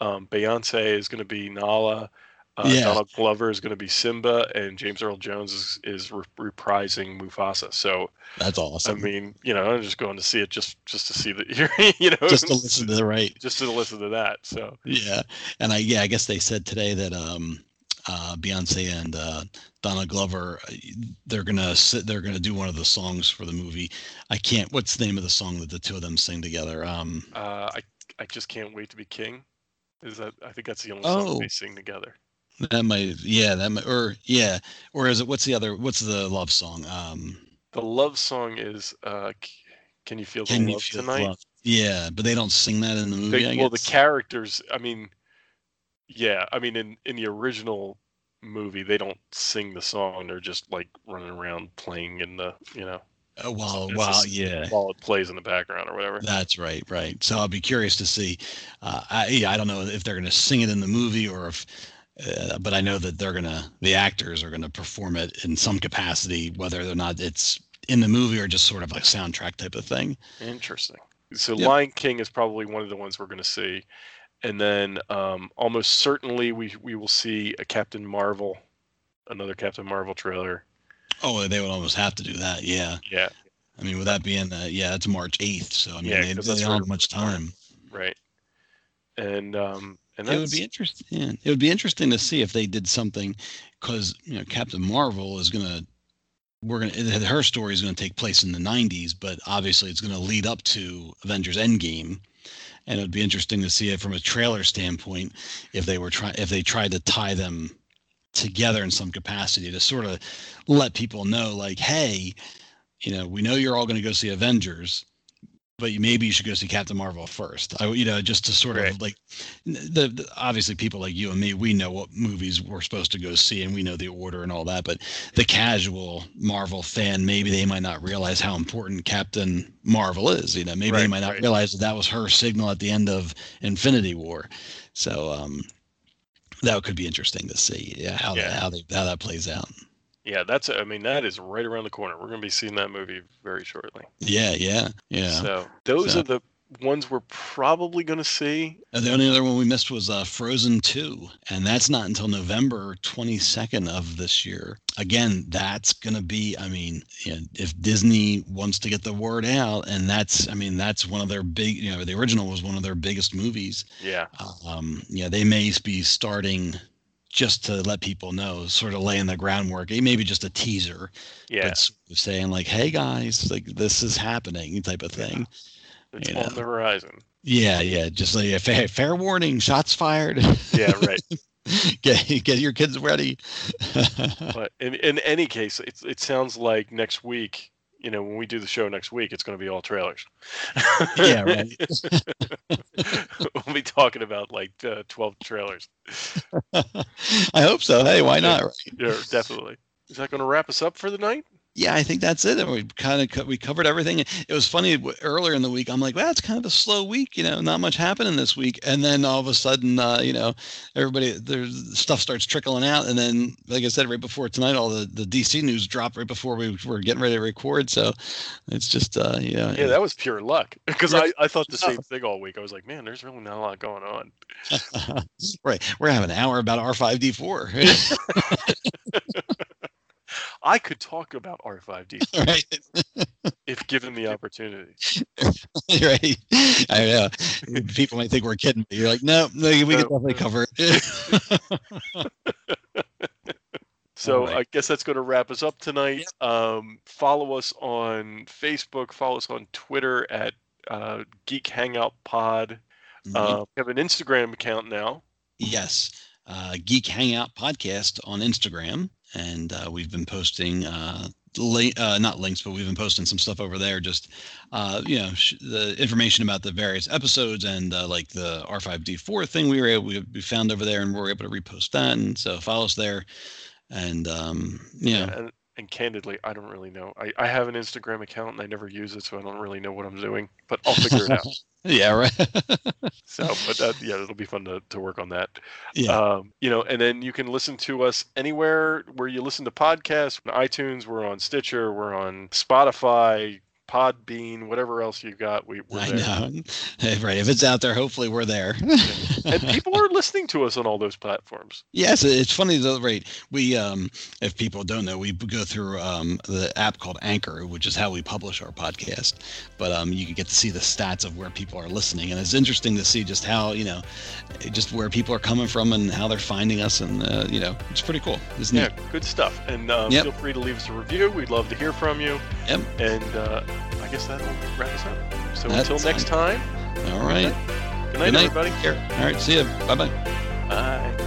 Um, Beyonce is going to be Nala. Uh, yeah. Donald Glover is going to be Simba, and James Earl Jones is, is re- reprising Mufasa. So that's awesome. I mean, you know, I'm just going to see it just just to see that (laughs) you're, you know, just to listen to the right, just to listen to that. So yeah, and I yeah, I guess they said today that um, uh, Beyonce and uh, Donald Glover, uh, they're gonna sit, they're gonna do one of the songs for the movie. I can't. What's the name of the song that the two of them sing together? Um, uh, I I just can't wait to be king. Is that? I think that's the only song oh, they sing together. That might, yeah, that might, or yeah, or is it? What's the other? What's the love song? Um, the love song is uh, "Can You Feel the Love feel Tonight." Love? Yeah, but they don't sing that in the movie. They, well, the characters. I mean, yeah, I mean, in in the original movie, they don't sing the song. They're just like running around playing in the, you know. Uh, while while yeah while it plays in the background or whatever that's right right so i'll be curious to see uh i yeah, i don't know if they're going to sing it in the movie or if uh, but I know that they're gonna the actors are gonna perform it in some capacity, whether or not it's in the movie or just sort of like soundtrack type of thing. Interesting. So yep. Lion King is probably one of the ones we're gonna see, and then um, almost certainly we we will see a Captain Marvel, another Captain Marvel trailer. Oh, they would almost have to do that. Yeah. Yeah. I mean, with that being, uh, yeah, it's March eighth, so I mean, yeah, they, they don't have much time. Right. And um, and it would be interesting. Yeah, it would be interesting to see if they did something, because you know Captain Marvel is gonna, we're gonna her story is gonna take place in the '90s, but obviously it's gonna lead up to Avengers Endgame, and it would be interesting to see it from a trailer standpoint if they were trying if they tried to tie them together in some capacity to sort of let people know like hey you know we know you're all going to go see avengers but maybe you should go see Captain Marvel first. I, you know, just to sort right. of like the, the, obviously people like you and me, we know what movies we're supposed to go see and we know the order and all that. But the casual Marvel fan, maybe they might not realize how important Captain Marvel is. You know, maybe right, they might not right. realize that that was her signal at the end of Infinity War. So um, that could be interesting to see. Yeah, how yeah. that how they how that plays out. Yeah, that's. I mean, that is right around the corner. We're going to be seeing that movie very shortly. Yeah, yeah, yeah. So those So- are the ones we're probably going to see. And the only other one we missed was uh, Frozen 2, and that's not until November 22nd of this year. Again, that's going to be, I mean, you know, if Disney wants to get the word out, and that's, I mean, that's one of their big, you know, the original was one of their biggest movies. Yeah, Um, yeah, they may be starting just to let people know, sort of laying the groundwork. It may be just a teaser, yeah. but sort of saying like, "Hey guys, like this is happening," type of Yeah. thing. it's you on know. the horizon. Yeah, yeah, just like a fair, fair warning, shots fired. Yeah, right. (laughs) get get your kids ready. (laughs) but in in any case, it it sounds like next week. You know, when we do the show next week, it's going to be all trailers. yeah, right. (laughs) we'll be talking about like uh, twelve trailers. (laughs) I hope so. Hey, why not? Right? Yeah, definitely. Is that going to wrap us up for the night? Yeah, I think that's it. And We kind of co- we covered everything. It was funny earlier in the week. I'm like, well, it's kind of a slow week, you know, not much happening this week. And then all of a sudden, uh, you know, everybody there's stuff starts trickling out. And then, like I said, right before tonight, all the the DC news dropped right before we were getting ready to record. So it's just, uh, yeah, Yeah, that was pure luck (laughs) because I, I thought the same thing all week. I was like, man, there's really not a lot going on. (laughs) right. We're having an hour about R5D4. (laughs) I could talk about R5D (laughs) right. if given the opportunity. (laughs) right. I know. People might think we're kidding, but you're like, no, no we can definitely cover it. (laughs) So All right. I guess that's going to wrap us up tonight. Um, follow us on Facebook. Follow us on Twitter at uh, Geek Hangout Pod. Uh, we have an Instagram account now. yes. Uh, Geek Hangout podcast on Instagram. And uh, we've been posting, uh, li- uh, not links, but we've been posting some stuff over there. Just, uh, you know, sh- the information about the various episodes and uh, like the R5D4 thing we were able, we, we found over there and we are able to repost that. And so follow us there. And, um, you know, And, and candidly, I don't really know. I, I have an Instagram account and I never use it, so I don't really know what I'm doing. But I'll figure it out. (laughs) yeah, right. (laughs) So, but that, yeah, it'll be fun to, to work on that. yeah. Um, you know, and then you can listen to us anywhere where you listen to podcasts. On iTunes, we're on Stitcher, we're on Spotify, Podbean, whatever else you got. We, we're I there. know. (laughs) right. If it's out there, hopefully we're there. And (laughs) people are listening to us on all those platforms. Yes, it's funny though, right? We, um, if people don't know, we go through um, the app called Anchor, which is how we publish our podcast. But um, you can get to see the stats of where people are listening, and it's interesting to see just how you know, just where people are coming from and how they're finding us, and uh, you know, it's pretty cool. It's neat. Yeah, good stuff. And um, Yep. feel free to leave us a review. We'd love to hear from you. Yep. And uh, I guess that'll wrap us up. So That's until next time, All right. good night, Good night. everybody. Take care. All right. See you. Bye bye.